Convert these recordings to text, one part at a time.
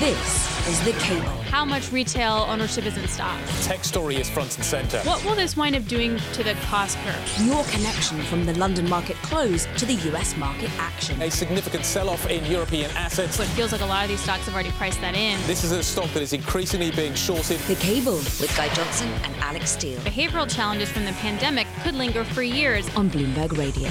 This is The Cable. How much retail ownership is in stock? Tech story is front and centre. What will this wind up doing to the cost curve? Your connection from the London market close to the US market action. A significant sell-off in European assets. So it feels like a lot of these stocks have already priced that in. This is a stock that is increasingly being shorted. The Cable with Guy Johnson and Alix Steel Behavioral challenges from the pandemic could linger for years. on Bloomberg Radio.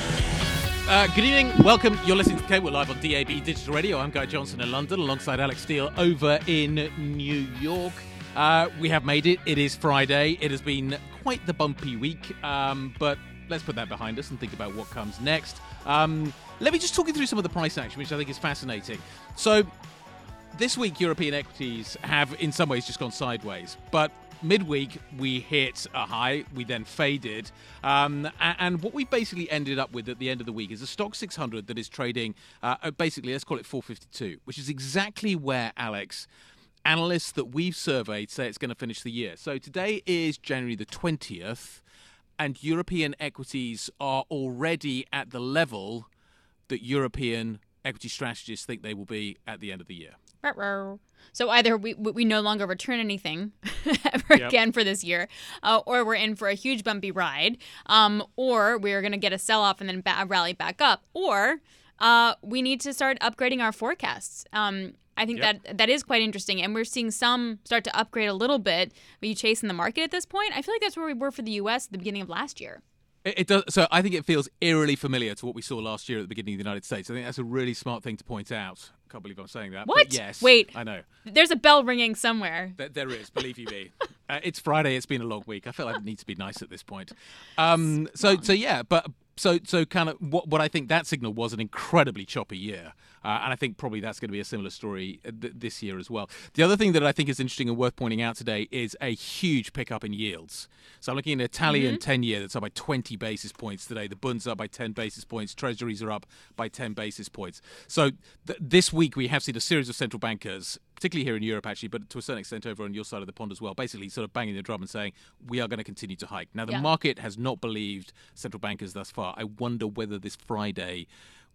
Uh, good evening, welcome. You're listening to Cable Live on DAB Digital Radio. I'm Guy Johnson in London, alongside Alix Steel over in New York. Uh, we have made it. It is Friday. It has been quite the bumpy week, um, but let's put that behind us and think about what comes next. Um, let me just talk you through some of the price action, which I think is fascinating. So, this week, European equities have, in some ways, just gone sideways. But midweek, we hit a high, we then faded. Um, and what we basically ended up with at the end of the week is a Stoxx 600 that is trading uh, basically, let's call it 452, which is exactly where, Alix, analysts that we've surveyed say it's going to finish the year. So today is January the 20th, and European equities are already at the level that European equity strategists think they will be at the end of the year. So either we we no longer return anything ever Yep. again for this year, uh, or we're in for a huge bumpy ride, um, or we're going to get a sell off and then ba- rally back up, or uh, we need to start upgrading our forecasts. Um, I think Yep. that that is quite interesting, and we're seeing some start to upgrade a little bit. Are you chasing the market at this point? I feel like that's where we were for the U.S. at the beginning of last year. It, it does. So I think it feels eerily familiar to what we saw last year at the beginning of the United States. I think that's a really smart thing to point out. Can't believe I'm saying that. but What? yes. Wait. I know. There's a bell ringing somewhere. There, there is, believe you me. Uh, it's Friday. It's been a long week. I feel like I need to be nice at this point. Um, so, so yeah, but so so kind of what what I think that signal was an incredibly choppy year, uh, and I think probably that's going to be a similar story uh, th- this year as well. The other thing that I think is interesting and worth pointing out today is a huge pickup in yields. So I'm looking at an Italian 10 year that's up by 20 basis points today. The Bund's up by 10 basis points. Treasuries are up by 10 basis points. So th- this week we have seen a series of central bankers, particularly here in Europe actually, but to a certain extent over on your side of the pond as well, basically sort of banging the drum and saying we are going to continue to hike. Now the Yeah. market has not believed central bankers thus far. I wonder whether this Friday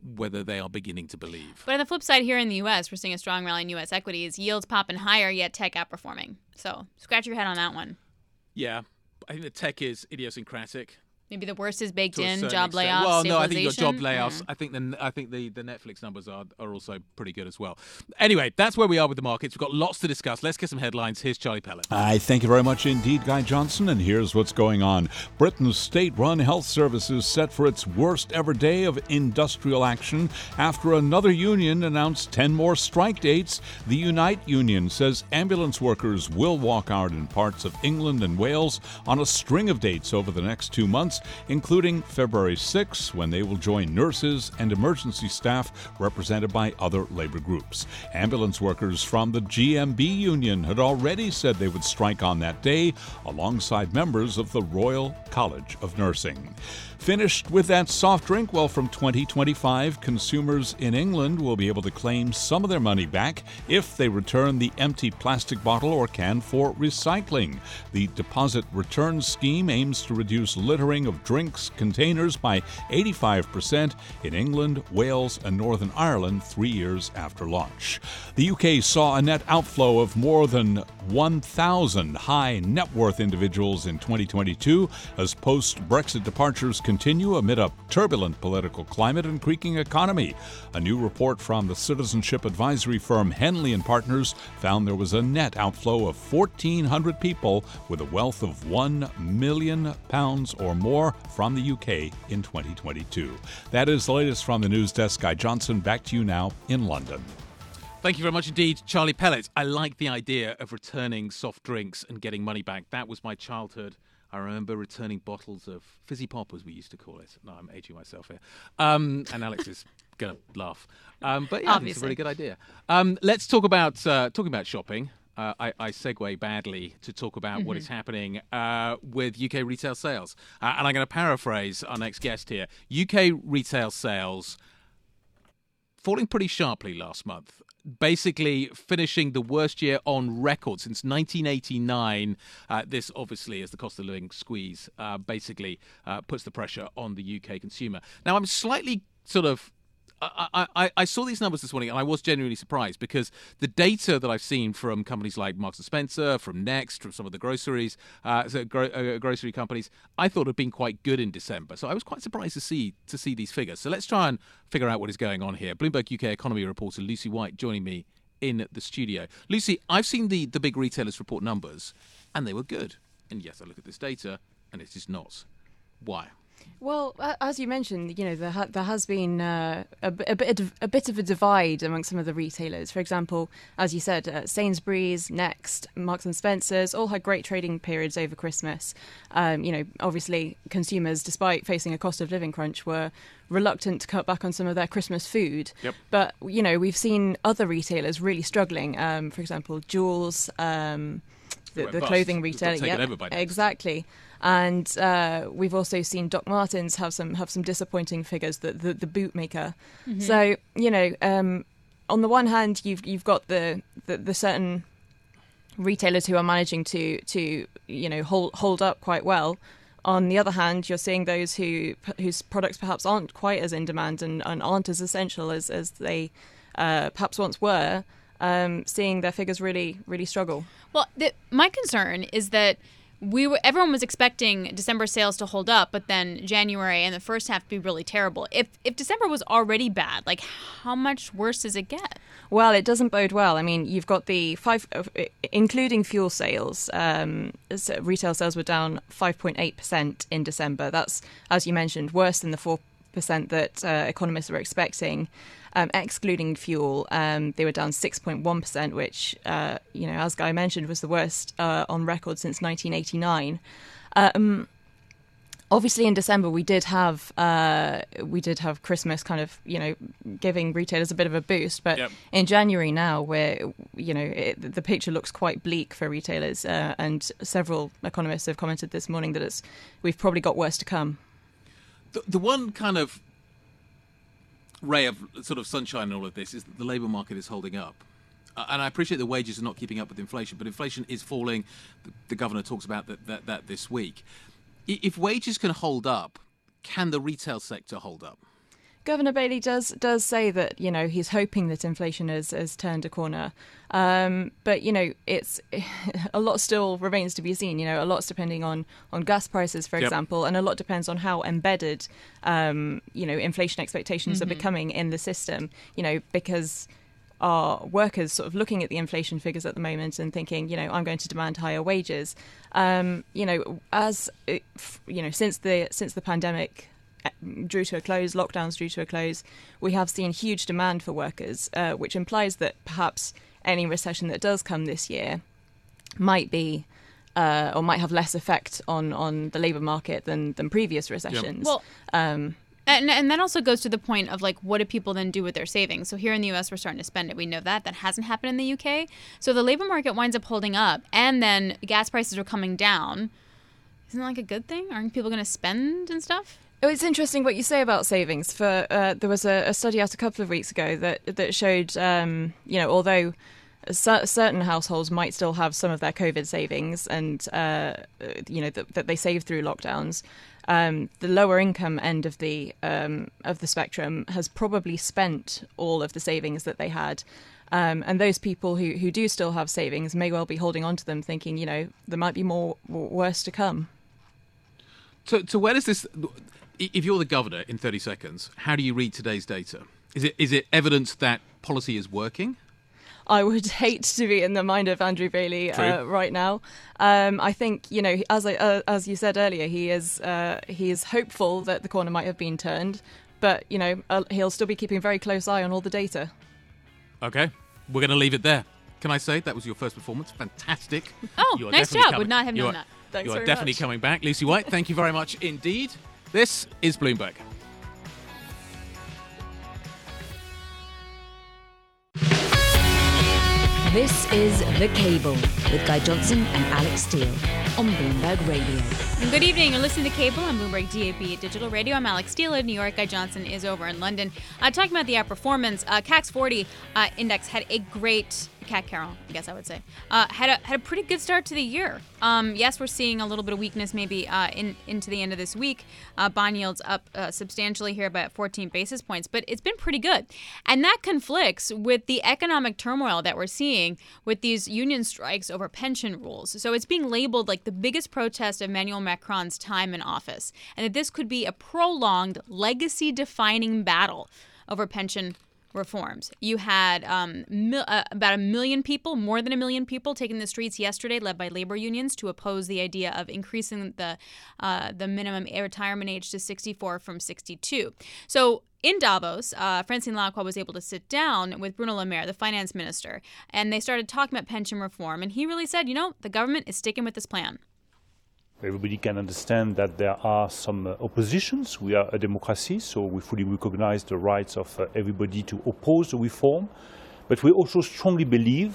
whether they are beginning to believe. But on the flip side, here in the U.S., we're seeing a strong rally in U.S. equities, yields popping higher, yet tech outperforming. So scratch your head on that one. Yeah, I think the tech is idiosyncratic. Maybe the worst is baked in. Job extent. layoffs. Well, no, I think you got job layoffs. Mm. I think the I think the, the Netflix numbers are are also pretty good as well. Anyway, that's where we are with the markets. We've got lots to discuss. Let's get some headlines. Here's Charlie Pellet. I thank you very much indeed, Guy Johnson. And here's what's going on. Britain's state run health services set for its worst ever day of industrial action after another union announced 10 more strike dates. The Unite Union says ambulance workers will walk out in parts of England and Wales on a string of dates over the next two months, including February 6, when they will join nurses and emergency staff represented by other labor groups. Ambulance workers from the GMB union had already said they would strike on that day alongside members of the Royal College of Nursing. Finished with that soft drink? Well, from 2025, consumers in England will be able to claim some of their money back if they return the empty plastic bottle or can for recycling. The deposit return scheme aims to reduce littering of drinks containers by 85% in England, Wales, and Northern Ireland three years after launch. The UK saw a net outflow of more than 1,000 high net worth individuals in 2022 as post Brexit departures continue amid a turbulent political climate and creaking economy. A new report from the citizenship advisory firm Henley and Partners found there was a net outflow of 1,400 people with a wealth of 1 million pounds or more from the UK in 2022. That is the latest from the news desk. Guy Johnson, back to you now in London. Thank you very much indeed, Charlie Pellet. I like the idea of returning soft drinks and getting money back. That was my childhood. I remember returning bottles of fizzy pop, as we used to call it. No, I'm aging myself here. Um, and Alix is going to laugh. Um, but yeah, it's a really good idea. Um, let's talk about uh, talking about shopping. Uh, I, I segue badly to talk about what is happening uh, with UK retail sales. Uh, and I'm going to paraphrase our next guest here. UK retail sales falling pretty sharply last month. Basically, finishing the worst year on record since 1989. Uh, this, obviously, as the cost of living squeeze, uh, basically uh, puts the pressure on the UK consumer. Now, I'm slightly sort of I, I, I saw these numbers this morning and I was genuinely surprised because the data that I've seen from companies like Marks and Spencer, from Next, from some of the groceries, uh, so gro- uh, grocery companies, I thought had been quite good in December. So I was quite surprised to see to see these figures. So let's try and figure out what is going on here. Bloomberg UK economy reporter Lucy White joining me in the studio. Lucy, I've seen the the big retailers report numbers and they were good. And yes, I look at this data and it is not. Why? Well, as you mentioned, you know there, ha- there has been uh, a, a, bit of, a bit of a divide among some of the retailers. For example, as you said, uh, Sainsbury's, Next, Marks and Spencers all had great trading periods over Christmas. Um, you know, obviously, consumers, despite facing a cost of living crunch, were reluctant to cut back on some of their Christmas food. Yep. But you know, we've seen other retailers really struggling. Um, for example, Joules. Um, the, the clothing retailer, yeah, exactly. And uh, we've also seen Doc Martens have some have some disappointing figures. The the, the boot maker. Mm-hmm. So you know, um, on the one hand, you've you've got the, the, the certain retailers who are managing to to you know hold hold up quite well. On the other hand, you're seeing those who whose products perhaps aren't quite as in demand and, and aren't as essential as as they uh, perhaps once were. Um, seeing their figures really really struggle. Well, the, my concern is that we were everyone was expecting December sales to hold up, but then January and the first half to be really terrible. If if December was already bad, like how much worse does it get? Well, it doesn't bode well. I mean, you've got the five, including fuel sales. Um, retail sales were down five point eight percent in December. That's, as you mentioned, worse than the four percent that uh, economists were expecting. Um, excluding fuel, um, they were down 6.1%, which, uh, you know, as Guy mentioned, was the worst uh, on record since 1989. Um, obviously, in December we did have uh, we did have Christmas, kind of, you know, giving retailers a bit of a boost. But yep. in January now, where you know it, the picture looks quite bleak for retailers, uh, and several economists have commented this morning that it's we've probably got worse to come. The, the one kind of ray of sort of sunshine in all of this is that the labour market is holding up. Uh, and I appreciate the wages are not keeping up with inflation, but inflation is falling. The, the governor talks about that, that, that this week. If wages can hold up, can the retail sector hold up? Governor Bailey does does say that you know he's hoping that inflation has, has turned a corner, um, but you know it's a lot still remains to be seen. You know a lot's depending on on gas prices, for yep. example, and a lot depends on how embedded um, you know inflation expectations mm-hmm. are becoming in the system. You know because are workers sort of looking at the inflation figures at the moment and thinking, you know, I'm going to demand higher wages. Um, you know, as you know, since the since the pandemic drew to a close, lockdowns drew to a close, we have seen huge demand for workers, uh, which implies that perhaps any recession that does come this year might be uh, or might have less effect on, on the labour market than, than previous recessions. Yep. Well, um, and, and that also goes to the point of like, what do people then do with their savings? So here in the U.S., we're starting to spend it. We know that that hasn't happened in the U.K. So the labor market winds up holding up, and then gas prices are coming down. Isn't that like a good thing? Aren't people going to spend and stuff? Oh, it's interesting what you say about savings. For uh, there was a, a, study out a couple of weeks ago that that showed, um, you know, although certain households might still have some of their COVID savings, and uh, you know that, they saved through lockdowns. Um, the lower income end of the um, of the spectrum has probably spent all of the savings that they had. Um, and those people who, who do still have savings may well be holding on to them, thinking, you know, there might be more worse to come. So, so where does this? If you're the governor in 30 seconds, how do you read today's data? Is it is it evidence that policy is working? I would hate to be in the mind of Andrew Bailey uh, right now. Um, I think you know, as I, uh, as you said earlier, he is uh, he is hopeful that the corner might have been turned, but you know, uh, he'll still be keeping a very close eye on all the data. Okay, we're going to leave it there. Can I say that was your first performance? Fantastic. Oh, nice job. Coming. Would not have known you are, that. Thanks you are definitely much. coming back, Lucy White. Thank you very much indeed. This is Bloomberg. This is The Cable with Guy Johnson and Alix Steel on Bloomberg Radio. Good evening. You're listening to Cable on Bloomberg DAB Digital Radio. I'm Alix Steel in New York. Guy Johnson is over in London. Uh, talking about the outperformance, uh, CAC 40 uh, index had a great Kat Carroll, I guess I would say, uh, had a had a pretty good start to the year. Um, yes, we're seeing a little bit of weakness maybe uh, in into the end of this week. Uh, bond yields up uh, substantially here by 14 basis points, but it's been pretty good, and that conflicts with the economic turmoil that we're seeing with these union strikes over pension rules. So it's being labeled like the biggest protest of Emmanuel Macron's time in office, and that this could be a prolonged, legacy-defining battle over pension reforms. You had um, mil- uh, about a million people, more than a million people, taking the streets yesterday, led by labor unions, to oppose the idea of increasing the uh, the minimum retirement age to 64 from 62. So. In Davos, uh, Francine Lacqua was able to sit down with Bruno Le Maire, the finance minister, and they started talking about pension reform. And he really said, you know, the government is sticking with this plan. Everybody can understand that there are some uh, oppositions. We are a democracy, so we fully recognize the rights of uh, everybody to oppose the reform. But we also strongly believe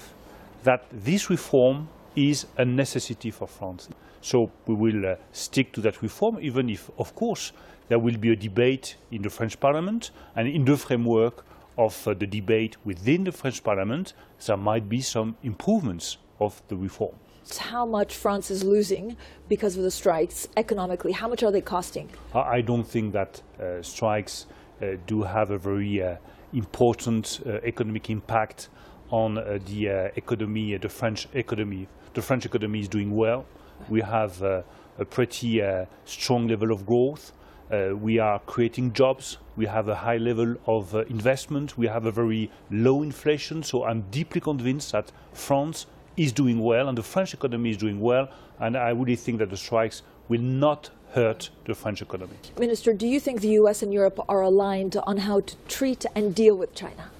that this reform is a necessity for France. So we will uh, stick to that reform, even if, of course, there will be a debate in the French Parliament and in the framework of uh, the debate within the French Parliament, there might be some improvements of the reform how much France is losing because of the strikes economically? How much are they costing? I don't think that uh, strikes uh, do have a very uh, important uh, economic impact on uh, the uh, economy, the French economy. The French economy is doing well. We have a pretty strong level of growth. we are creating jobs. We have a high level of investment. We have a very low inflation. So I'm deeply convinced that France is doing well and the French economy is doing well. And I really think that the strikes will not hurt the French economy. Minister, do you think the US and Europe are aligned on how to treat and deal with China?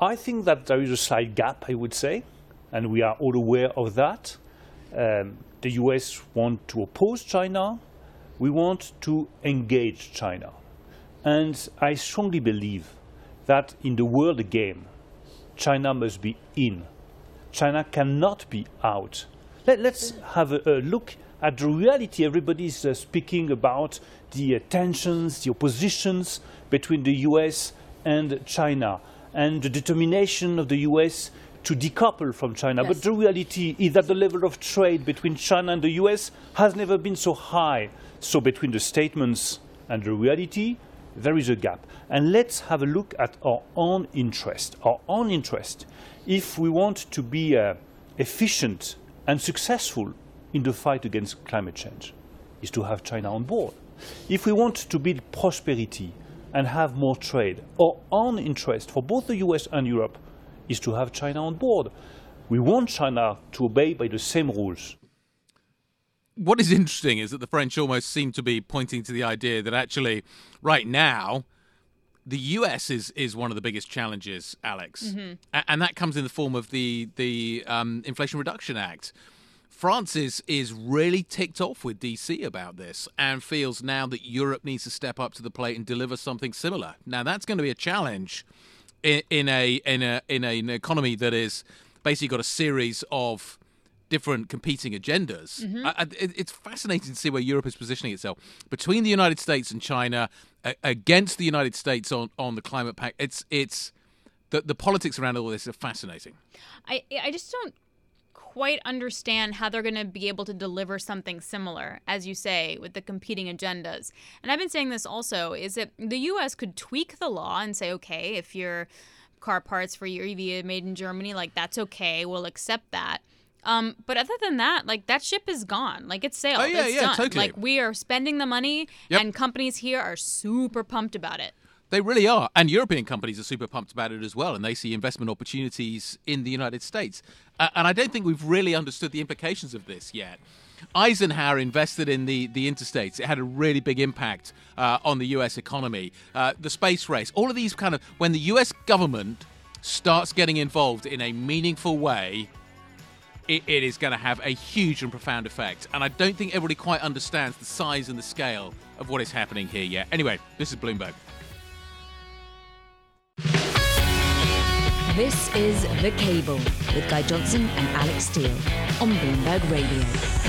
I think that there is a slight gap, I would say, and we are all aware of that. Um, the US want to oppose China. We want to engage China. And I strongly believe that in the world game, China must be in China cannot be out. Let, us have a, a, look at the reality. Everybody is uh, speaking about the uh, tensions, the oppositions between the US and China, and the determination of the US to decouple from China. Yes. But the reality is that the level of trade between China and the US has never been so high. So between the statements and the reality, there is a gap. And let's have a look at our own interest. Our own interest if we want to be uh, efficient and successful in the fight against climate change, is to have China on board. If we want to build prosperity and have more trade, our own interest for both the US and Europe is to have China on board. We want China to obey by the same rules. What is interesting is that the French almost seem to be pointing to the idea that actually, right now, the US is is one of the biggest challenges, Alix, mm-hmm. and that comes in the form of the the um, Inflation Reduction Act. France is is really ticked off with DC about this and feels now that Europe needs to step up to the plate and deliver something similar. Now that's going to be a challenge in, in a in a in a, an economy that is basically got a series of different competing agendas. Mm-hmm. I, I, it's fascinating to see where Europe is positioning itself between the United States and China a, against the United States on, on the climate pact. It's it's the the politics around all this are fascinating. I I just don't quite understand how they're going to be able to deliver something similar, as you say, with the competing agendas. And I've been saying this also: is that the U.S. could tweak the law and say, okay, if your car parts for your EV made in Germany, like that's okay, we'll accept that. Um, but other than that, like that ship is gone. Like it's sailed. Oh, yeah, it's yeah, done. totally. Like we are spending the money, yep. and companies here are super pumped about it. They really are. And European companies are super pumped about it as well. And they see investment opportunities in the United States. Uh, and I don't think we've really understood the implications of this yet. Eisenhower invested in the, the interstates. It had a really big impact uh, on the US economy. Uh, the space race, all of these kind of, when the US government starts getting involved in a meaningful way it, it is going to have a huge and profound effect. And I don't think everybody quite understands the size and the scale of what is happening here yet. Anyway, this is Bloomberg. This is The Cable with Guy Johnson and Alix Steel on Bloomberg Radio.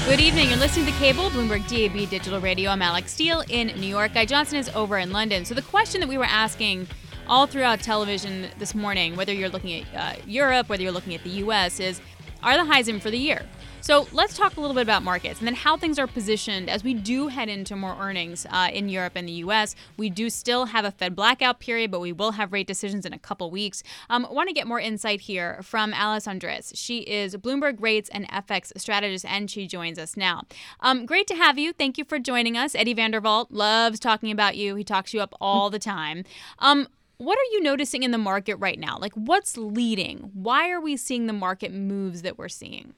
Good evening. You're listening to Cable, Bloomberg DAB Digital Radio. I'm Alix Steel in New York. Guy Johnson is over in London. So the question that we were asking all throughout television this morning, whether you're looking at uh, Europe, whether you're looking at the US, is are the highs in for the year? So let's talk a little bit about markets and then how things are positioned as we do head into more earnings uh, in Europe and the U.S. We do still have a Fed blackout period, but we will have rate decisions in a couple weeks. Um, want to get more insight here from Alyce Andres. She is Bloomberg Rates and FX strategist, and she joins us now. Um, great to have you. Thank you for joining us. Eddie van der Walt loves talking about you. He talks you up all the time. Um, what are you noticing in the market right now? Like, what's leading? Why are we seeing the market moves that we're seeing?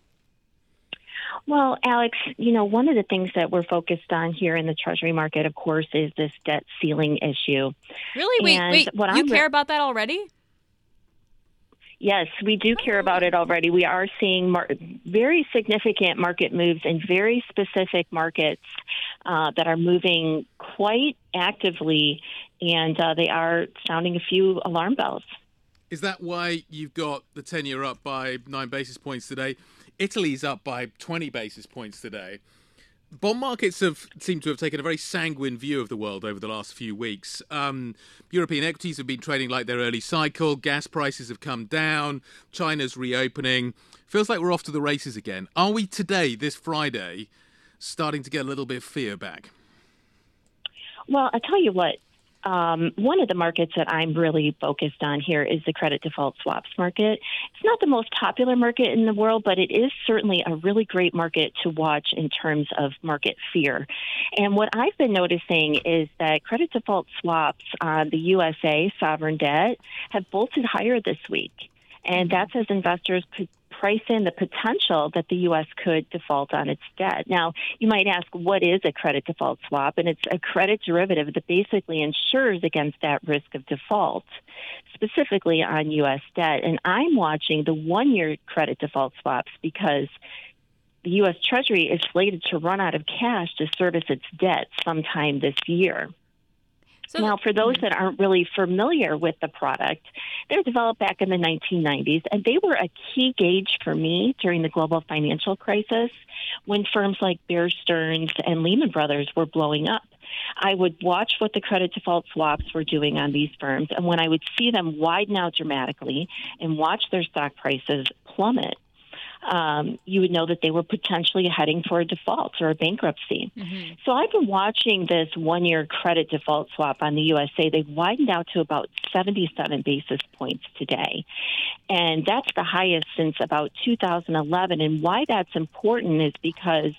Well, Alix, you know, one of the things that we're focused on here in the Treasury market, of course, is this debt ceiling issue. Really? Wait, and wait. You I'm care re- about that already? Yes, we do care about it already. We are seeing mar- very significant market moves in very specific markets uh, that are moving quite actively, and uh, they are sounding a few alarm bells. Is that why you've got the 10 year up by nine basis points today? Italy's up by 20 basis points today. Bond markets have seemed to have taken a very sanguine view of the world over the last few weeks. Um, European equities have been trading like their early cycle. Gas prices have come down. China's reopening. Feels like we're off to the races again. Are we today, this Friday, starting to get a little bit of fear back? Well, I tell you what, um, one of the markets that I'm really focused on here is the credit default swaps market. It's not the most popular market in the world, but it is certainly a really great market to watch in terms of market fear. And what I've been noticing is that credit default swaps on the USA sovereign debt have bolted higher this week. And that's as investors price in the potential that the U.S. could default on its debt. Now, you might ask, what is a credit default swap? And it's a credit derivative that basically insures against that risk of default, specifically on U.S. debt. And I'm watching the one year credit default swaps because the U.S. Treasury is slated to run out of cash to service its debt sometime this year. So now, for those that aren't really familiar with the product, they're developed back in the 1990s, and they were a key gauge for me during the global financial crisis when firms like Bear Stearns and Lehman Brothers were blowing up. I would watch what the credit default swaps were doing on these firms, and when I would see them widen out dramatically and watch their stock prices plummet, um, you would know that they were potentially heading for a default or a bankruptcy. Mm-hmm. So I've been watching this one year credit default swap on the USA. They've widened out to about 77 basis points today. And that's the highest since about 2011. And why that's important is because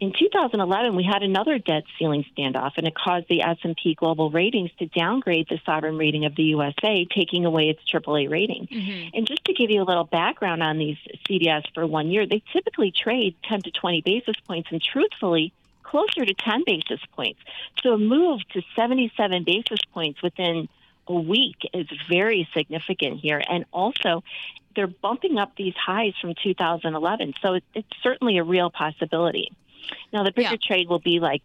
in 2011, we had another debt ceiling standoff, and it caused the S&P Global Ratings to downgrade the sovereign rating of the USA, taking away its AAA rating. Mm-hmm. And just to give you a little background on these CDS for one year, they typically trade 10 to 20 basis points, and truthfully, closer to 10 basis points. So a move to 77 basis points within a week is very significant here, and also they're bumping up these highs from 2011. So it's certainly a real possibility. Now, the bigger yeah. trade will be like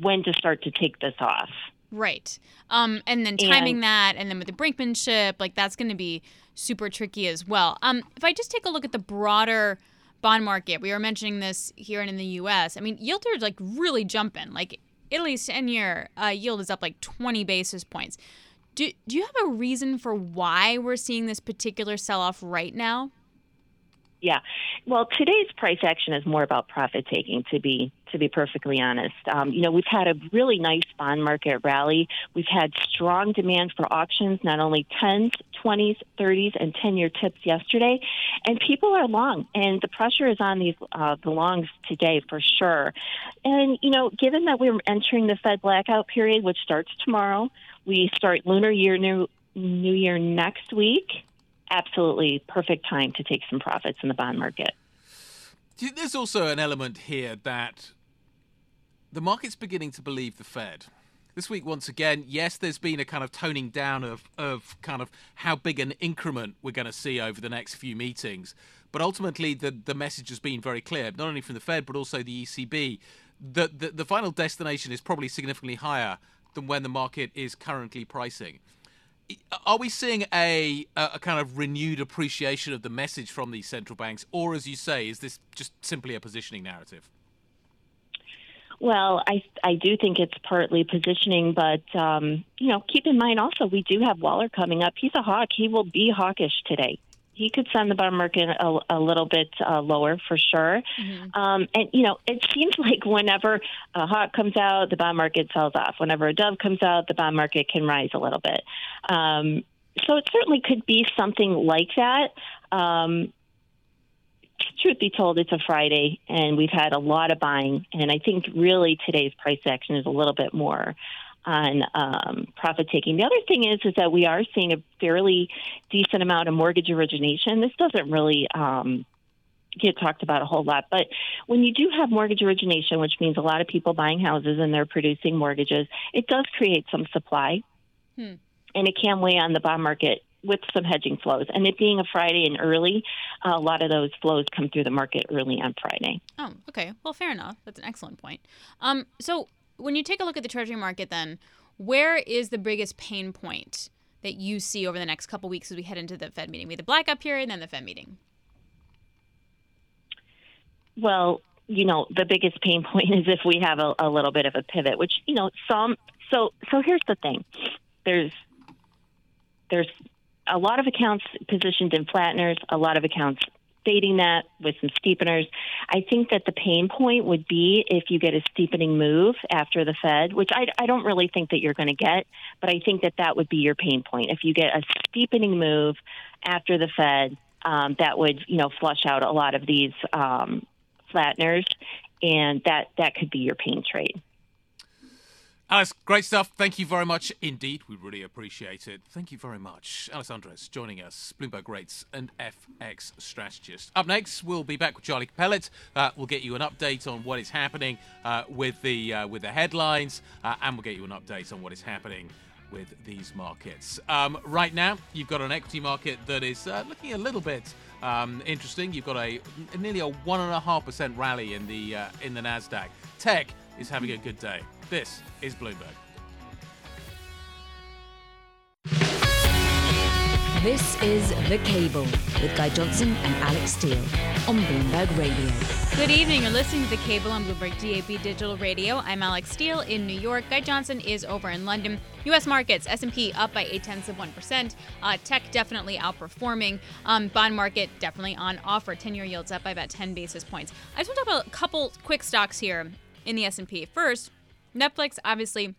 when to start to take this off. Right. Um, and then timing and, that, and then with the brinkmanship, like that's going to be super tricky as well. Um, if I just take a look at the broader bond market, we were mentioning this here and in the U.S. I mean, yields are like really jumping. Like Italy's ten-year uh, yield is up like 20 basis points. Do, do you have a reason for why we're seeing this particular sell-off right now? Yeah. Well, today's price action is more about profit taking. To be to be perfectly honest, um, you know, we've had a really nice bond market rally. We've had strong demand for auctions, not only tens, twenties, thirties, and ten-year tips yesterday, and people are long, and the pressure is on these uh, the longs today for sure. And you know, given that we're entering the Fed blackout period, which starts tomorrow, we start Lunar Year New New Year next week absolutely perfect time to take some profits in the bond market. There's also an element here that the market's beginning to believe the Fed. This week, once again, yes, there's been a kind of toning down of, of kind of how big an increment we're going to see over the next few meetings. But ultimately, the, the message has been very clear, not only from the Fed, but also the ECB, that the, the final destination is probably significantly higher than when the market is currently pricing are we seeing a, a kind of renewed appreciation of the message from these central banks, or as you say, is this just simply a positioning narrative? Well, I I do think it's partly positioning, but um, you know, keep in mind also we do have Waller coming up. He's a hawk. He will be hawkish today. He could send the bond market a, a little bit uh, lower for sure. Mm-hmm. Um, and you know, it seems like whenever a hawk comes out, the bond market sells off. Whenever a dove comes out, the bond market can rise a little bit. Um, so it certainly could be something like that. Um, truth be told, it's a Friday, and we've had a lot of buying. And I think really today's price action is a little bit more on um, profit taking. The other thing is is that we are seeing a fairly decent amount of mortgage origination. This doesn't really um, get talked about a whole lot, but when you do have mortgage origination, which means a lot of people buying houses and they're producing mortgages, it does create some supply, hmm. and it can weigh on the bond market with some hedging flows. And it being a Friday and early, a lot of those flows come through the market early on Friday. Oh, okay. Well, fair enough. That's an excellent point. Um, so when you take a look at the Treasury market, then where is the biggest pain point that you see over the next couple weeks as we head into the Fed meeting? We have the blackout period and then the Fed meeting. Well, you know, the biggest pain point is if we have a, a little bit of a pivot, which you know, some. So, so here's the thing: there's there's a lot of accounts positioned in flatteners, a lot of accounts fading that with some steepeners. I think that the pain point would be if you get a steepening move after the Fed, which I, I don't really think that you're going to get, but I think that that would be your pain point. If you get a steepening move after the Fed, um, that would you know flush out a lot of these um, flatteners, and that that could be your pain trade. Alyce, great stuff. Thank you very much indeed. We really appreciate it. Thank you very much. Alyce Andres joining us, Bloomberg Rates and FX strategist. Up next, we'll be back with Charlie Pellet. Uh, we'll get you an update on what is happening uh, with the uh, with the headlines, uh, and we'll get you an update on what is happening with these markets. Um, right now, you've got an equity market that is uh, looking a little bit um, interesting. You've got a nearly a one and a half percent rally in the uh, in the Nasdaq. Tech is having a good day. This is Bloomberg. This is The Cable with Guy Johnson and Alix Steel on Bloomberg Radio. Good evening. You're listening to The Cable on Bloomberg DAB Digital Radio. I'm Alix Steel in New York. Guy Johnson is over in London. U.S. markets, S&P up by 8 tenths of 1%. Uh, tech definitely outperforming. Um, bond market definitely on offer. 10-year yields up by about 10 basis points. I just want to talk about a couple quick stocks here in the S&P. First, Netflix, obviously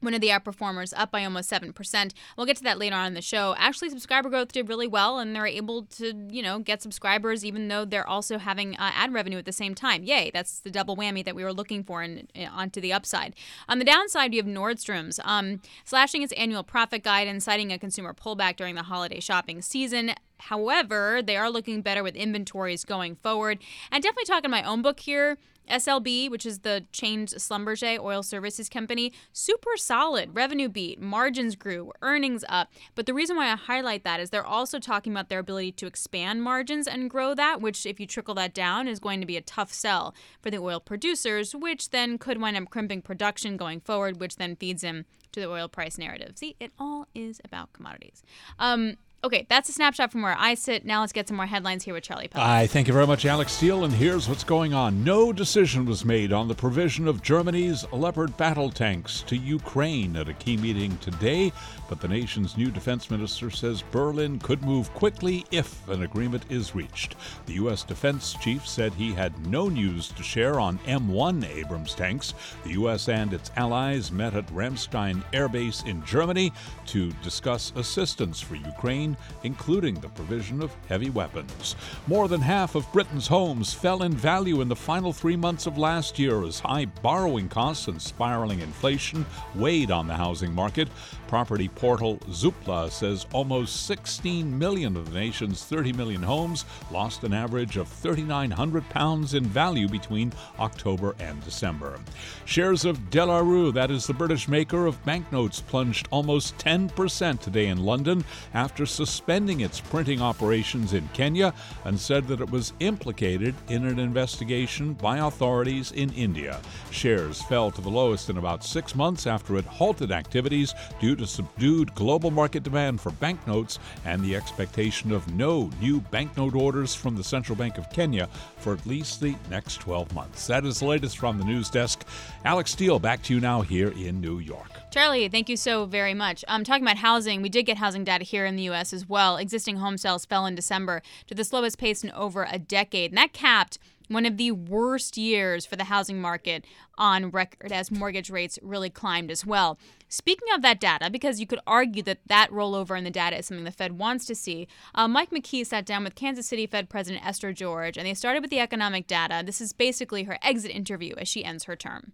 one of the outperformers, up by almost 7%. We'll get to that later on in the show. Actually, subscriber growth did really well, and they're able to, you know, get subscribers even though they're also having uh, ad revenue at the same time. Yay, that's the double whammy that we were looking for and onto the upside. On the downside, you have Nordstrom's um, slashing its annual profit guide and citing a consumer pullback during the holiday shopping season. However, they are looking better with inventories going forward. And definitely talking my own book here. SLB, which is the chained Schlumberger oil services company, super solid. Revenue beat, margins grew, earnings up. But the reason why I highlight that is they're also talking about their ability to expand margins and grow that, which, if you trickle that down, is going to be a tough sell for the oil producers, which then could wind up crimping production going forward, which then feeds them to the oil price narrative. See, it all is about commodities. Um, Okay, that's a snapshot from where I sit. Now let's get some more headlines here with Charlie Pellet. I thank you very much, Alix Steel. And here's what's going on. No decision was made on the provision of Germany's Leopard battle tanks to Ukraine at a key meeting today, but the nation's new defense minister says Berlin could move quickly if an agreement is reached. The U.S. defense chief said he had no news to share on M1 Abrams tanks. The U.S. and its allies met at Ramstein Air Base in Germany to discuss assistance for Ukraine including the provision of heavy weapons. More than half of Britain's homes fell in value in the final three months of last year as high borrowing costs and spiraling inflation weighed on the housing market. Property portal Zoopla says almost 16 million of the nation's 30 million homes lost an average of 3,900 pounds in value between October and December. Shares of De La Rue, that is the British maker of banknotes, plunged almost 10% today in London after suspending its printing operations in Kenya and said that it was implicated in an investigation by authorities in India. Shares fell to the lowest in about six months after it halted activities due to subdued global market demand for banknotes and the expectation of no new banknote orders from the Central Bank of Kenya for at least the next 12 months. That is the latest from the news desk. Alix Steel, back to you now here in New York. Charlie, thank you so very much. Um, talking about housing, we did get housing data here in the U.S. as well. Existing home sales fell in December to the slowest pace in over a decade, and that capped one of the worst years for the housing market on record as mortgage rates really climbed as well. Speaking of that data, because you could argue that that rollover in the data is something the Fed wants to see, uh, Mike McKee sat down with Kansas City Fed President Esther George, and they started with the economic data. This is basically her exit interview as she ends her term.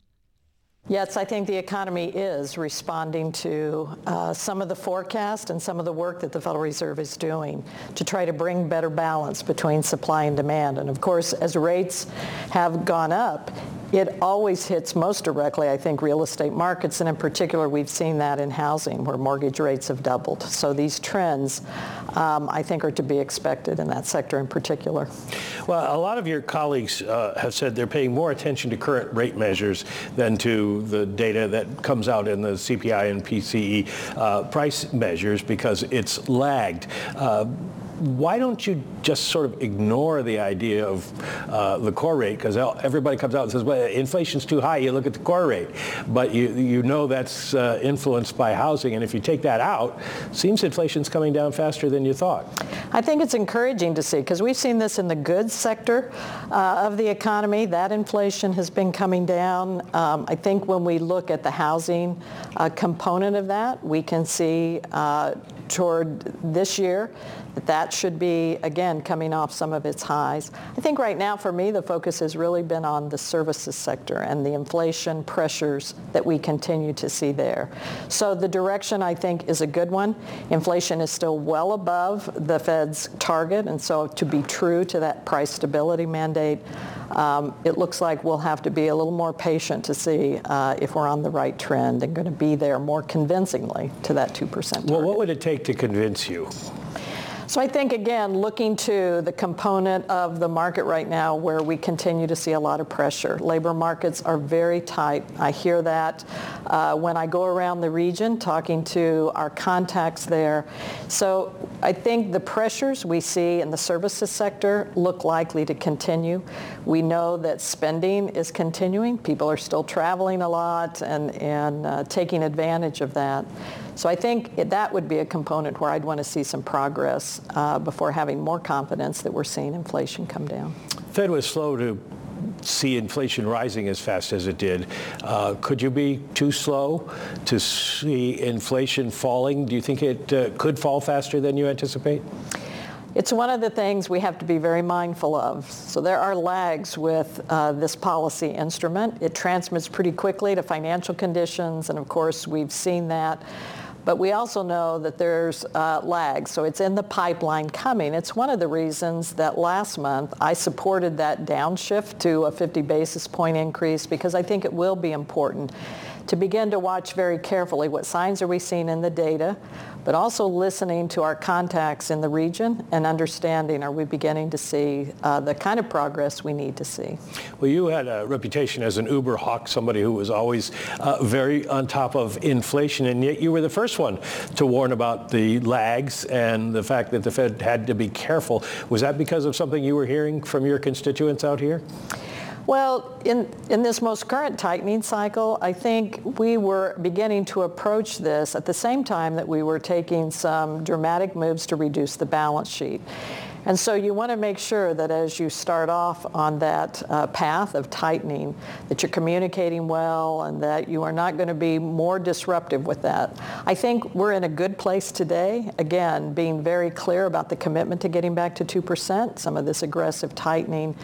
Yes, I think the economy is responding to uh, some of the forecast and some of the work that the Federal Reserve is doing to try to bring better balance between supply and demand. And of course, as rates have gone up, it always hits most directly, I think, real estate markets, and in particular, we've seen that in housing, where mortgage rates have doubled. So these trends, um, I think, are to be expected in that sector in particular. Well, a lot of your colleagues uh, have said they're paying more attention to current rate measures than to the data that comes out in the CPI and PCE uh, price measures because it's lagged. Uh, why don't you just sort of ignore the idea of uh, the core rate? Because everybody comes out and says, well, inflation's too high. You look at the core rate. But you, you know that's uh, influenced by housing. And if you take that out, seems inflation's coming down faster than you thought. I think it's encouraging to see because we've seen this in the goods sector uh, of the economy. That inflation has been coming down. Um, I think when we look at the housing uh, component of that, we can see uh, toward this year that should be, again, coming off some of its highs. I think right now for me the focus has really been on the services sector and the inflation pressures that we continue to see there. So the direction I think is a good one. Inflation is still well above the Fed's target and so to be true to that price stability mandate, um, it looks like we'll have to be a little more patient to see uh, if we're on the right trend and going to be there more convincingly to that 2% target. Well, what would it take to convince you? So I think, again, looking to the component of the market right now where we continue to see a lot of pressure. Labor markets are very tight. I hear that uh, when I go around the region talking to our contacts there. So I think the pressures we see in the services sector look likely to continue. We know that spending is continuing. People are still traveling a lot and, and uh, taking advantage of that. So I think that would be a component where I'd want to see some progress uh, before having more confidence that we're seeing inflation come down. Fed was slow to see inflation rising as fast as it did. Uh, could you be too slow to see inflation falling? Do you think it uh, could fall faster than you anticipate? It's one of the things we have to be very mindful of. So there are lags with uh, this policy instrument. It transmits pretty quickly to financial conditions, and of course we've seen that but we also know that there's uh, lag, so it's in the pipeline coming. It's one of the reasons that last month I supported that downshift to a 50 basis point increase because I think it will be important to begin to watch very carefully what signs are we seeing in the data, but also listening to our contacts in the region and understanding are we beginning to see uh, the kind of progress we need to see. Well, you had a reputation as an uber hawk, somebody who was always uh, very on top of inflation, and yet you were the first one to warn about the lags and the fact that the Fed had to be careful. Was that because of something you were hearing from your constituents out here? Well, in, in this most current tightening cycle, I think we were beginning to approach this at the same time that we were taking some dramatic moves to reduce the balance sheet. And so you want to make sure that as you start off on that uh, path of tightening, that you're communicating well and that you are not going to be more disruptive with that. I think we're in a good place today, again, being very clear about the commitment to getting back to 2%, some of this aggressive tightening.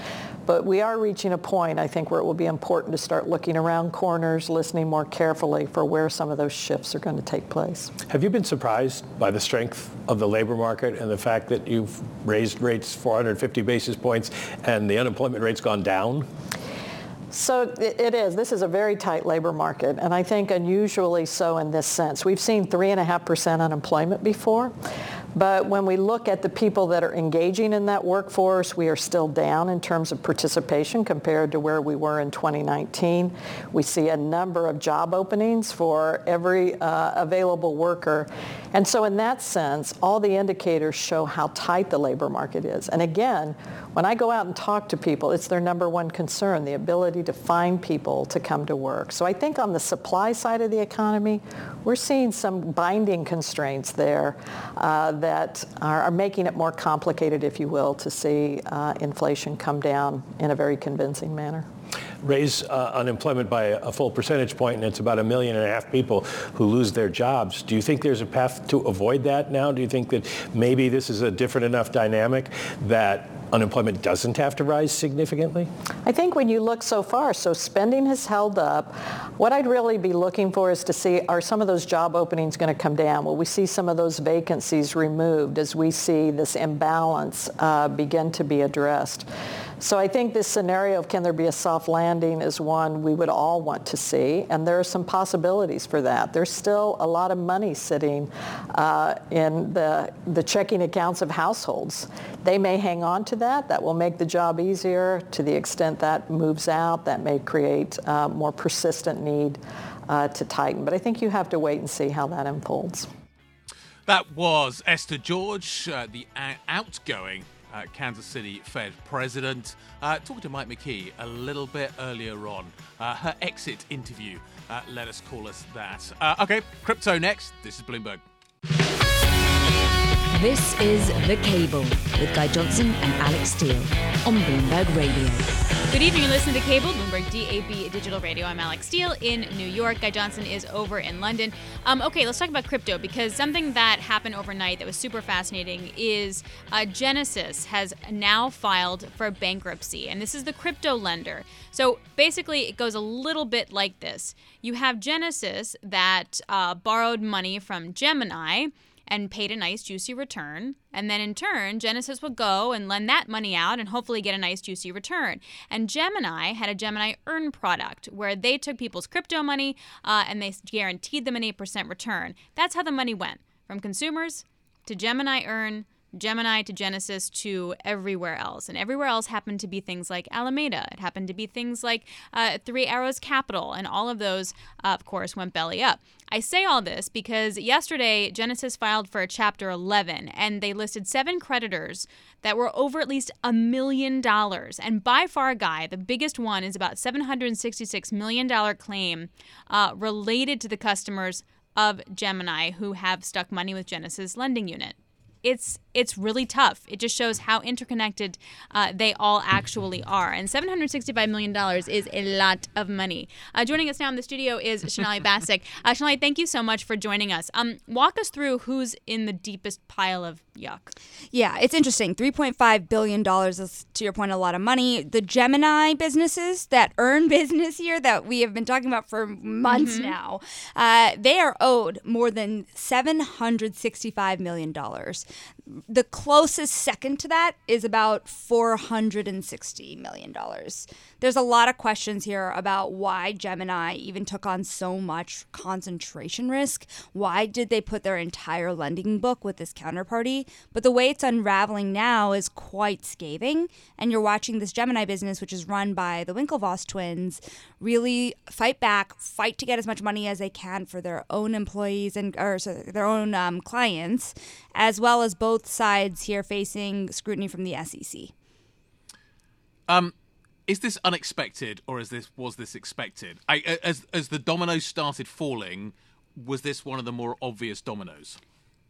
But we are reaching a point, I think, where it will be important to start looking around corners, listening more carefully for where some of those shifts are going to take place. Have you been surprised by the strength of the labor market and the fact that you've raised rates 450 basis points and the unemployment rate's gone down? So it is. This is a very tight labor market, and I think unusually so in this sense. We've seen 3.5% unemployment before, But when we look at the people that are engaging in that workforce, we are still down in terms of participation compared to where we were in 2019. We see a number of job openings for every uh, available worker. And so in that sense, all the indicators show how tight the labor market is. And again, when I go out and talk to people, it's their number one concern, the ability to find people to come to work. So I think on the supply side of the economy, we're seeing some binding constraints there uh, that are, are, making it more complicated, if you will, to see uh, inflation come down in a very convincing manner raise uh, unemployment by a full percentage point, and it's about a million and a half people who lose their jobs. Do you think there's a path to avoid that now? Do you think that maybe this is a different enough dynamic that unemployment doesn't have to rise significantly? I think when you look so far, so spending has held up. What I'd really be looking for is to see are some of those job openings going to come down? Will we see some of those vacancies removed as we see this imbalance uh, begin to be addressed? So I think this scenario of can there be a soft landing is one we would all want to see, and there are some possibilities for that. There's still a lot of money sitting uh, in the, the checking accounts of households. They may hang on to that. That will make the job easier. To the extent that moves out, that may create uh, more persistent need uh, to tighten. But I think you have to wait and see how that unfolds. That was Esther George, uh, the outgoing uh, Kansas City Fed president, uh, talking to Mike McKee a little bit earlier on. Uh, her exit interview, uh, let us call us that. Uh, okay, crypto next. This is Bloomberg. This is The Cable with Guy Johnson and Alix Steel on Bloomberg Radio. Good evening. You're listening to Cable, Bloomberg DAB Digital Radio. I'm Alix Steel in New York. Guy Johnson is over in London. Um, okay, let's talk about crypto because something that happened overnight that was super fascinating is uh, Genesis has now filed for bankruptcy, and this is the crypto lender. So basically, it goes a little bit like this you have Genesis that uh, borrowed money from Gemini and paid a nice juicy return. And then in turn, Genesis would go and lend that money out and hopefully get a nice juicy return. And Gemini had a Gemini Earn product where they took people's crypto money uh, and they guaranteed them an 8% return. That's how the money went from consumers to Gemini Earn Gemini to Genesis to everywhere else. And everywhere else happened to be things like Alameda. It happened to be things like uh, Three Arrows Capital. And all of those, uh, of course, went belly up. I say all this because yesterday Genesis filed for a Chapter 11 and they listed seven creditors that were over at least a million dollars. And by far, Guy, the biggest one is about $766 million claim uh, related to the customers of Gemini who have stuck money with Genesis lending unit it's it's really tough. It just shows how interconnected uh, they all actually are. And $765 million is a lot of money. Uh, joining us now in the studio is Sonali Basak. Uh, Sonali, thank you so much for joining us. Um, walk us through who's in the deepest pile of yuck. Yeah, it's interesting. $3.5 billion is, to your point, a lot of money. The Gemini businesses that earn business here that we have been talking about for months mm-hmm. now, uh, they are owed more than $765 million. The closest second to that is about $460 million. There's a lot of questions here about why Gemini even took on so much concentration risk. Why did they put their entire lending book with this counterparty? But the way it's unraveling now is quite scathing. And you're watching this Gemini business, which is run by the Winklevoss twins, really fight back, fight to get as much money as they can for their own employees and or sorry, their own um, clients, as well as both sides here facing scrutiny from the SEC. Um, is this unexpected or is this was this expected? I, as as the dominoes started falling, was this one of the more obvious dominoes?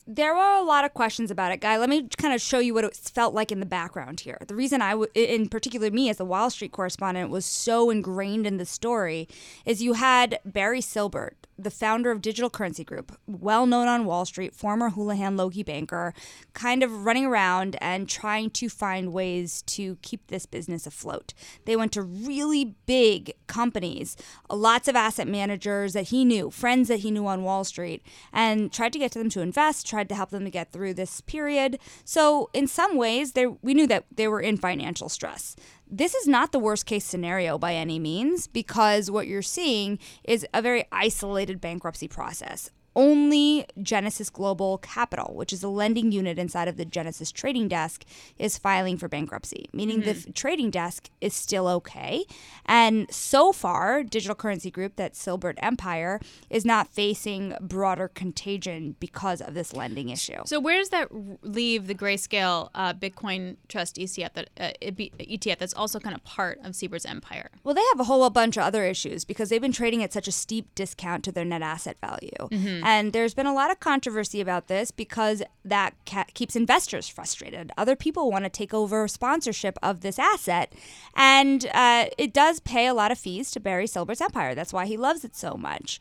There were a lot of questions about it, guy. Let me kind of show you what it felt like in the background here. The reason I, w- in particular, me as the Wall Street correspondent, was so ingrained in the story is you had Barry Silbert, the founder of Digital Currency Group, well known on Wall Street, former Houlihan Lokey banker, kind of running around and trying to find ways to keep this business afloat. They went to really big companies, lots of asset managers that he knew, friends that he knew on Wall Street, and tried to get to them to invest, tried to help them to get through this period. So, in some ways, we knew that they were in financial stress this is not the worst case scenario by any means because what you're seeing is a very isolated bankruptcy process only Genesis Global Capital, which is a lending unit inside of the Genesis trading desk, is filing for bankruptcy, meaning mm-hmm. the f- trading desk is still okay. And so far, Digital Currency Group, that Silbert Empire, is not facing broader contagion because of this lending issue. So, where does that leave the Grayscale uh, Bitcoin Trust ETF, that uh, ETF that's also kind of part of Silbert's empire? Well, they have a whole bunch of other issues because they've been trading at such a steep discount to their net asset value. Mm-hmm. And there's been a lot of controversy about this because that ca- keeps investors frustrated. Other people want to take over sponsorship of this asset. And uh, it does pay a lot of fees to Barry Silbert's empire. That's why he loves it so much.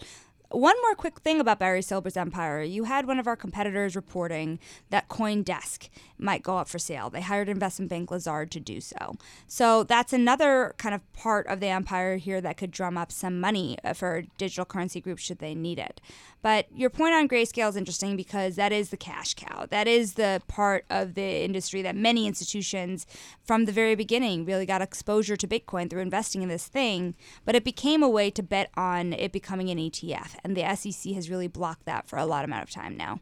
One more quick thing about Barry Silbert's empire. You had one of our competitors reporting that CoinDesk might go up for sale. They hired investment bank Lazard to do so. So that's another kind of part of the empire here that could drum up some money uh, for digital currency groups should they need it. But your point on grayscale is interesting because that is the cash cow. That is the part of the industry that many institutions from the very beginning really got exposure to Bitcoin through investing in this thing. But it became a way to bet on it becoming an ETF. And the SEC has really blocked that for a lot amount of time now.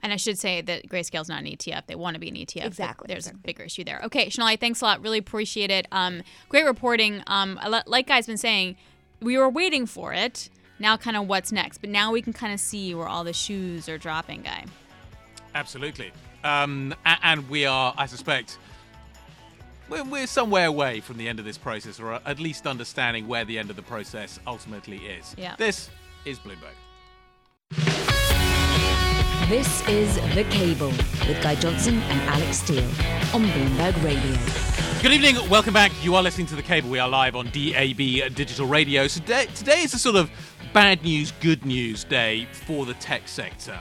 And I should say that Grayscale is not an ETF. They want to be an ETF. Exactly. There's exactly. a bigger issue there. Okay, Sonali, thanks a lot. Really appreciate it. Um, great reporting. Um, like Guy's been saying, we were waiting for it now kind of what's next. But now we can kind of see where all the shoes are dropping, guy. Absolutely. Um, and we are, I suspect, we're somewhere away from the end of this process, or at least understanding where the end of the process ultimately is. Yeah. This is Bloomberg. This is The Cable with Guy Johnson and Alix Steel on Bloomberg Radio. Good evening, welcome back. You are listening to The Cable. We are live on DAB Digital Radio. So today, today is a sort of bad news, good news day for the tech sector.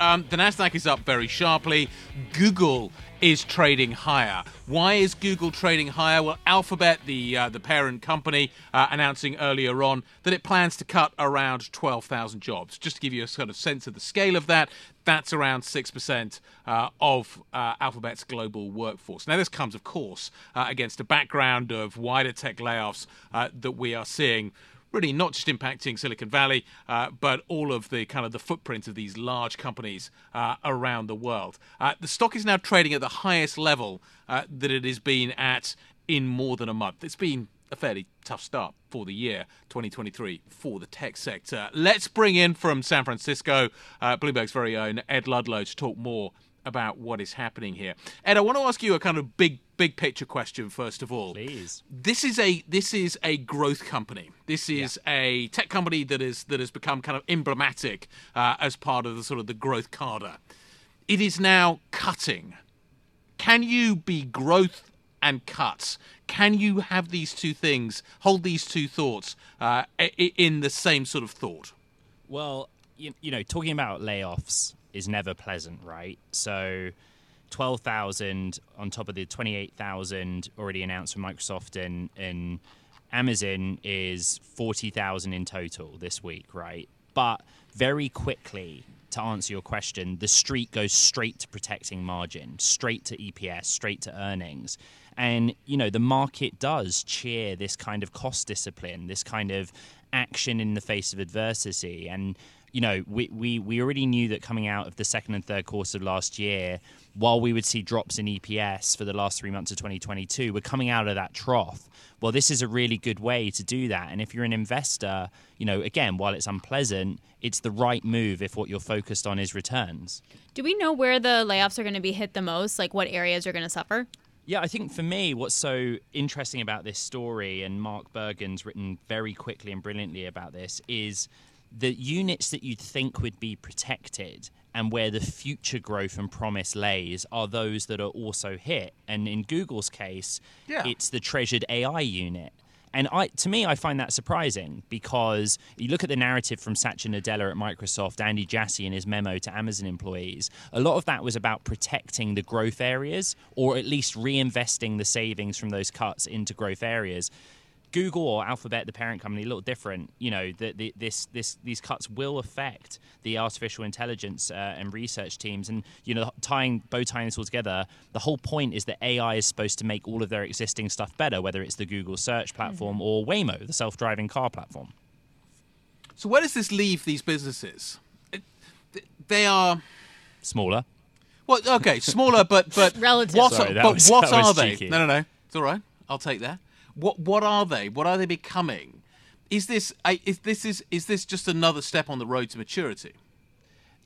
Um, the Nasdaq is up very sharply. Google is trading higher. Why is Google trading higher? Well, Alphabet, the uh, the parent company, uh, announcing earlier on that it plans to cut around 12,000 jobs. Just to give you a sort of sense of the scale of that, that's around 6% uh, of uh, Alphabet's global workforce. Now, this comes, of course, uh, against a background of wider tech layoffs uh, that we are seeing really not just impacting Silicon Valley, uh, but all of the kind of the footprint of these large companies uh, around the world. Uh, the stock is now trading at the highest level uh, that it has been at in more than a month. It's been a fairly tough start for the year 2023 for the tech sector. Let's bring in from San Francisco, uh, Bloomberg's very own Ed Ludlow to talk more about what is happening here. Ed, I want to ask you a kind of big big picture question first of all. Please. This is a this is a growth company. This is yeah. a tech company that is that has become kind of emblematic uh, as part of the sort of the growth cadre. It is now cutting. Can you be growth and cuts? Can you have these two things, hold these two thoughts uh, in the same sort of thought? Well, you, you know, talking about layoffs is never pleasant, right? So 12,000 on top of the 28,000 already announced from Microsoft and, and Amazon is 40,000 in total this week, right? But very quickly, to answer your question, the street goes straight to protecting margin, straight to EPS, straight to earnings. And, you know, the market does cheer this kind of cost discipline, this kind of action in the face of adversity. And, you know, we, we, we already knew that coming out of the second and third quarter of last year, while we would see drops in EPS for the last three months of 2022, we're coming out of that trough. Well, this is a really good way to do that. And if you're an investor, you know, again, while it's unpleasant, it's the right move if what you're focused on is returns. Do we know where the layoffs are going to be hit the most? Like what areas are going to suffer? Yeah, I think for me, what's so interesting about this story, and Mark Bergen's written very quickly and brilliantly about this, is the units that you'd think would be protected and where the future growth and promise lays are those that are also hit. And in Google's case, yeah. it's the treasured AI unit. And I, to me, I find that surprising because you look at the narrative from Satya Nadella at Microsoft, Andy Jassy in his memo to Amazon employees. A lot of that was about protecting the growth areas, or at least reinvesting the savings from those cuts into growth areas. Google or Alphabet, the parent company, a little different. You know, the, the, this this these cuts will affect the artificial intelligence uh, and research teams, and you know, tying bow tying this all together. The whole point is that AI is supposed to make all of their existing stuff better, whether it's the Google search platform mm-hmm. or Waymo, the self driving car platform. So where does this leave these businesses? they are Smaller. well, okay, smaller, but but Relative. What Sorry, are, but was- what are they? cheeky. No, no, no. It's all right. I'll take that. What what are they? What are they becoming? Is this I- is this is is this just another step on the road to maturity?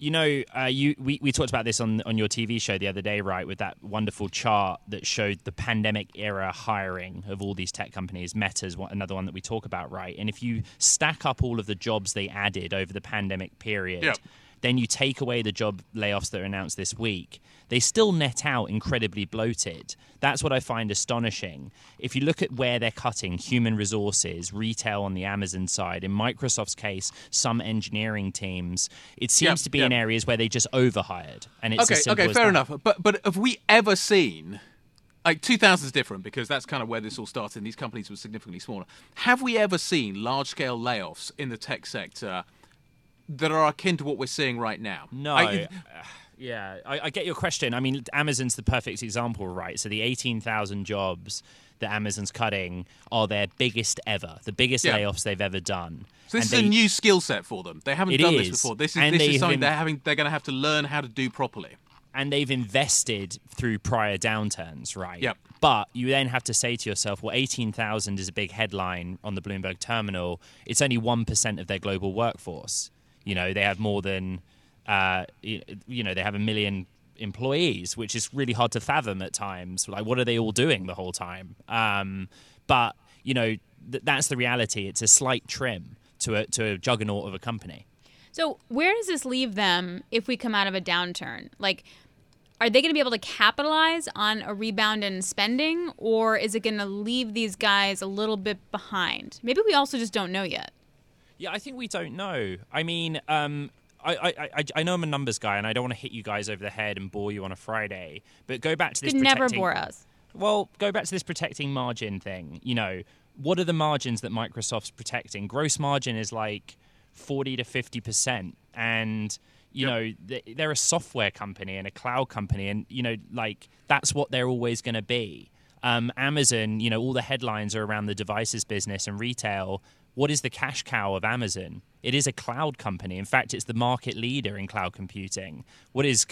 You know, uh, you we, we talked about this on on your TV show the other day, right? With that wonderful chart that showed the pandemic era hiring of all these tech companies. Meta's one, another one that we talk about, right? And if you stack up all of the jobs they added over the pandemic period, Yep. Then you take away the job layoffs that are announced this week, they still net out incredibly bloated. That's what I find astonishing. If you look at where they're cutting human resources, retail on the Amazon side, in Microsoft's case, some engineering teams, it seems Yep, to be yep. in areas where they just overhired. And it's okay, okay, fair enough. But but have we ever seen like 2000 is different because that's kind of where this all started. and These companies were significantly smaller. Have we ever seen large scale layoffs in the tech sector that are akin to what we're seeing right now? No. I- uh, yeah, I, I get your question. I mean, Amazon's the perfect example, right? So the 18,000 jobs that Amazon's cutting are their biggest ever, the biggest Yeah. layoffs they've ever done. so this And is a new skill set for them. They haven't done this before. This is And this they is something they're, having. They're going to have to learn how to do properly. and they've invested through prior downturns, right? Yep. But you then have to say to yourself, well, 18,000 is a big headline on the Bloomberg terminal. It's only 1% of their global workforce. You know, they have more than, uh, you know, they have a million employees, which is really hard to fathom at times. Like, what are they all doing the whole time? Um, but, you know, th- that's the reality. It's a slight trim to a, to a juggernaut of a company. So where does this leave them if we come out of a downturn? Like, are they going to be able to capitalize on a rebound in spending, or is it going to leave these guys a little bit behind? Maybe we also just don't know yet. Yeah, I think we don't know. I mean, um, I, I, I, I know I'm a numbers guy, and I don't want to hit you guys over the head and bore you on a Friday. But go back to this. Could never bore us. Well, go back to this protecting margin thing. You know, what are the margins that Microsoft's protecting? Gross margin is like forty to fifty percent, and you know they're a software company and a cloud company, and you know, like that's what they're always going to be. Um, Amazon, you know, all the headlines are around the devices business and retail. What is the cash cow of Amazon? It is a cloud company. In fact, it's the market leader in cloud computing. What is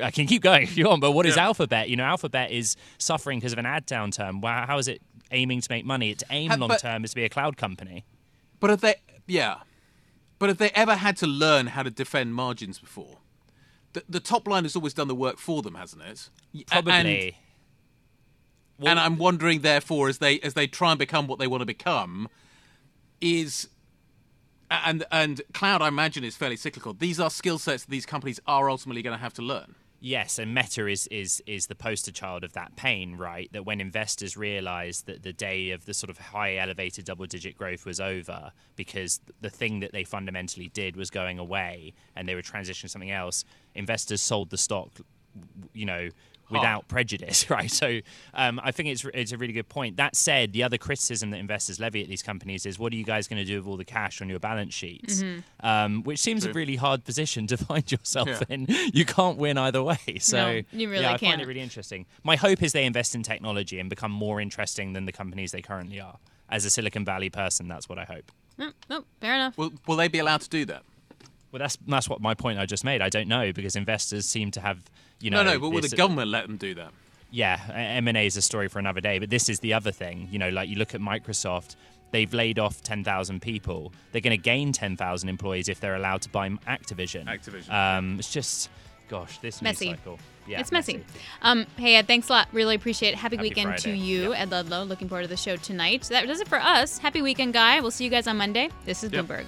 I can keep going if you want, but what is Yeah. Alphabet? You know, Alphabet is suffering because of an ad downturn. How is it aiming to make money? Its aim long term is to be a cloud company. But have they? Yeah. But have they ever had to learn how to defend margins before? The, the top line has always done the work for them, hasn't it? Probably. And, and I'm wondering, therefore, as they as they try and become what they want to become, is and and cloud, I imagine, is fairly cyclical. These are skill sets that these companies are ultimately going to have to learn. Yes, and Meta is, is is the poster child of that pain, right? That when investors realised that the day of the sort of high elevated double digit growth was over because the thing that they fundamentally did was going away and they were transitioning to something else, investors sold the stock, you know, without prejudice, right? So um, I think it's it's a really good point. That said, the other criticism that investors levy at these companies is, what are you guys going to do with all the cash on your balance sheets? Mhm. Um, which seems a really hard position to find yourself Yeah. in. You can't win either way. So No, you really yeah, I find can't. it really interesting. My hope is they invest in technology and become more interesting than the companies they currently are. As a Silicon Valley person, that's what I hope. No, no, fair enough. Will will they be allowed to do that? Well, that's that's what my point I just made. I don't know because investors seem to have, you know, no, no. But will the government let them do that? yeah, M and A is a story for another day. But this is the other thing. You know, like you look at Microsoft, they've laid off ten thousand people. They're going to gain ten thousand employees if they're allowed to buy Activision. Activision. Um, it's just, gosh, this news Messy. cycle. Yeah, it's messy. Um, hey, Ed, thanks a lot. Really appreciate it. Happy, Happy weekend to Friday. you, Ed Ludlow. Looking forward to the show tonight. That does it for us. Happy weekend, guy. We'll see you guys on Monday. This is Yep. Bloomberg.